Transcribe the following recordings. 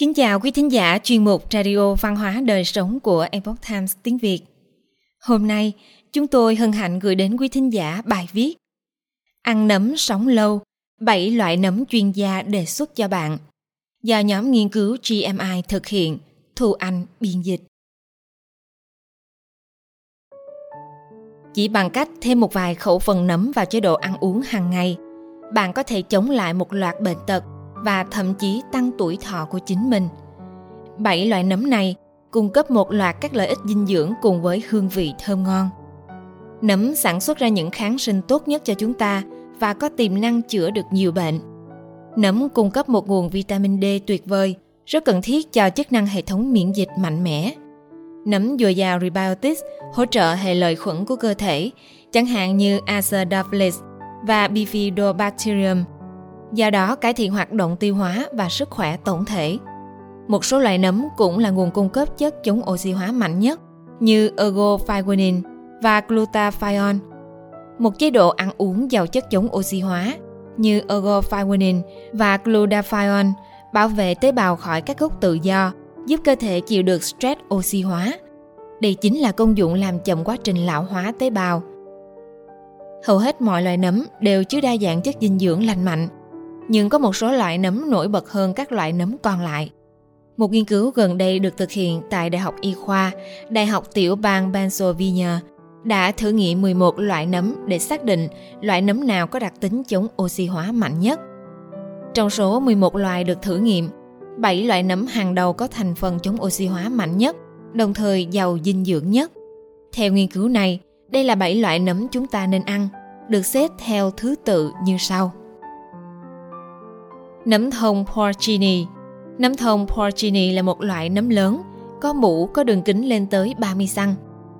Kính chào quý thính giả chuyên mục Radio Văn hóa Đời Sống của Epoch Times tiếng Việt. Hôm nay, chúng tôi hân hạnh gửi đến quý thính giả bài viết Ăn nấm sống lâu, 7 loại nấm chuyên gia đề xuất cho bạn do nhóm nghiên cứu GMI thực hiện, Thu Anh biên dịch. Chỉ bằng cách thêm một vài khẩu phần nấm vào chế độ ăn uống hàng ngày, bạn có thể chống lại một loạt bệnh tật – và thậm chí tăng tuổi thọ của chính mình. Bảy loại nấm này cung cấp một loạt các lợi ích dinh dưỡng cùng với hương vị thơm ngon. Nấm sản xuất ra những kháng sinh tốt nhất cho chúng ta và có tiềm năng chữa được nhiều bệnh. Nấm cung cấp một nguồn vitamin D tuyệt vời, rất cần thiết cho chức năng hệ thống miễn dịch mạnh mẽ. Nấm dồi dào rebiotics hỗ trợ hệ lợi khuẩn của cơ thể, chẳng hạn như Acidophilus và Bifidobacterium – do đó cải thiện hoạt động tiêu hóa và sức khỏe tổng thể. Một số loại nấm cũng là nguồn cung cấp chất chống oxy hóa mạnh nhất như ergophiguinin và glutathione. Một chế độ ăn uống giàu chất chống oxy hóa như ergophiguinin và glutathione bảo vệ tế bào khỏi các gốc tự do, giúp cơ thể chịu được stress oxy hóa. Đây chính là công dụng làm chậm quá trình lão hóa tế bào. Hầu hết mọi loại nấm đều chứa đa dạng chất dinh dưỡng lành mạnh, nhưng có một số loại nấm nổi bật hơn các loại nấm còn lại. Một nghiên cứu gần đây được thực hiện tại Đại học Y khoa, Đại học tiểu bang Pennsylvania đã thử nghiệm 11 loại nấm để xác định loại nấm nào có đặc tính chống oxy hóa mạnh nhất. Trong số 11 loài được thử nghiệm, 7 loại nấm hàng đầu có thành phần chống oxy hóa mạnh nhất, đồng thời giàu dinh dưỡng nhất. Theo nghiên cứu này, đây là 7 loại nấm chúng ta nên ăn, được xếp theo thứ tự như sau. Nấm thông porcini Nấm thông porcini là một loại nấm lớn, có mũ có đường kính lên tới 30 cm,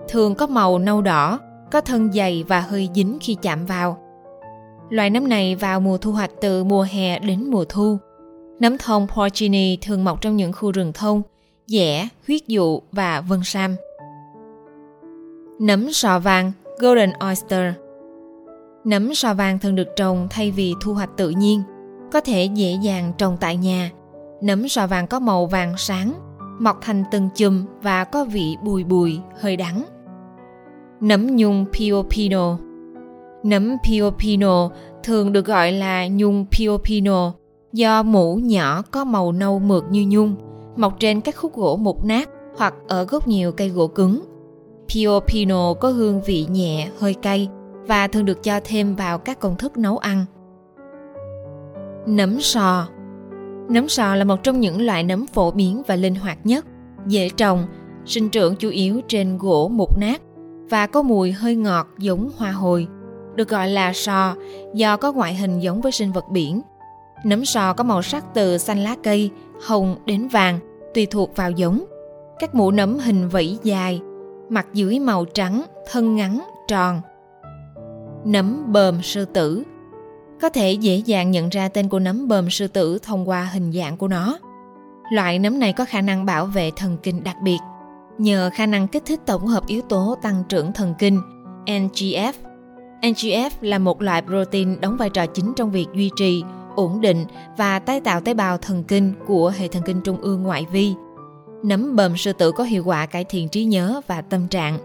thường có màu nâu đỏ, có thân dày và hơi dính khi chạm vào. Loại nấm này vào mùa thu hoạch từ mùa hè đến mùa thu. Nấm thông porcini thường mọc trong những khu rừng thông, dẻ, huyết dụ và vân sam. Nấm sò vàng Golden Oyster Nấm sò vàng thường được trồng thay vì thu hoạch tự nhiên – có thể dễ dàng trồng tại nhà. Nấm sò vàng có màu vàng sáng, mọc thành từng chùm và có vị bùi bùi, hơi đắng. Nấm nhung Piopino Nấm Piopino thường được gọi là nhung Piopino do mũ nhỏ có màu nâu mượt như nhung, mọc trên các khúc gỗ mục nát hoặc ở gốc nhiều cây gỗ cứng. Piopino có hương vị nhẹ, hơi cay và thường được cho thêm vào các công thức nấu ăn. Nấm sò Nấm sò là một trong những loại nấm phổ biến và linh hoạt nhất, dễ trồng, sinh trưởng chủ yếu trên gỗ mục nát và có mùi hơi ngọt giống hoa hồi. Được gọi là sò do có ngoại hình giống với sinh vật biển. Nấm sò có màu sắc từ xanh lá cây, hồng đến vàng, tùy thuộc vào giống. Các mũ nấm hình vẫy dài, mặt dưới màu trắng, thân ngắn, tròn. Nấm bờm sư tử có thể dễ dàng nhận ra tên của nấm bờm sư tử thông qua hình dạng của nó. Loại nấm này có khả năng bảo vệ thần kinh đặc biệt, nhờ khả năng kích thích tổng hợp yếu tố tăng trưởng thần kinh NGF. NGF là một loại protein đóng vai trò chính trong việc duy trì, ổn định và tái tạo tế bào thần kinh của hệ thần kinh trung ương ngoại vi. Nấm bờm sư tử có hiệu quả cải thiện trí nhớ và tâm trạng.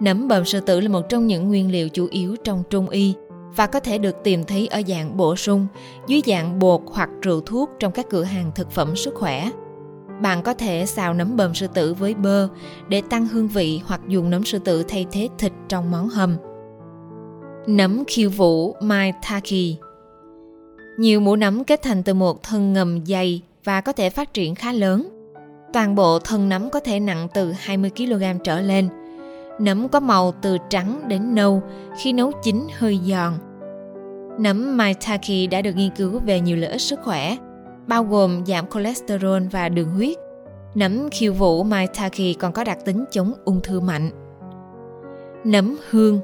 Nấm bờm sư tử là một trong những nguyên liệu chủ yếu trong trung y và có thể được tìm thấy ở dạng bổ sung, dưới dạng bột hoặc rượu thuốc trong các cửa hàng thực phẩm sức khỏe. Bạn có thể xào nấm bơm sư tử với bơ để tăng hương vị hoặc dùng nấm sư tử thay thế thịt trong món hầm. Nấm khiêu vũ maitake Nhiều mũ nấm kết thành từ một thân ngầm dày và có thể phát triển khá lớn. Toàn bộ thân nấm có thể nặng từ 20 kg trở lên – Nấm có màu từ trắng đến nâu, khi nấu chín hơi giòn. Nấm maitake đã được nghiên cứu về nhiều lợi ích sức khỏe, bao gồm giảm cholesterol và đường huyết. Nấm khiêu vũ maitake còn có đặc tính chống ung thư mạnh. Nấm hương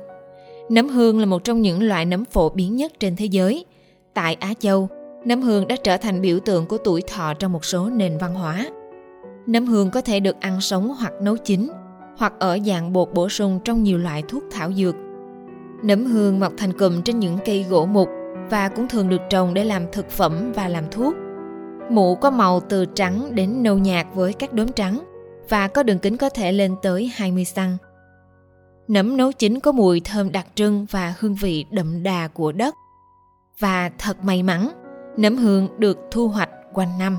Nấm hương là một trong những loại nấm phổ biến nhất trên thế giới. Tại Á Châu, nấm hương đã trở thành biểu tượng của tuổi thọ trong một số nền văn hóa. Nấm hương có thể được ăn sống hoặc nấu chín – hoặc ở dạng bột bổ sung trong nhiều loại thuốc thảo dược. Nấm hương mọc thành cụm trên những cây gỗ mục và cũng thường được trồng để làm thực phẩm và làm thuốc. mũ có màu từ trắng đến nâu nhạt với các đốm trắng và có đường kính có thể lên tới 20 cm. Nấm nấu chín có mùi thơm đặc trưng và hương vị đậm đà của đất. Và thật may mắn, nấm hương được thu hoạch quanh năm.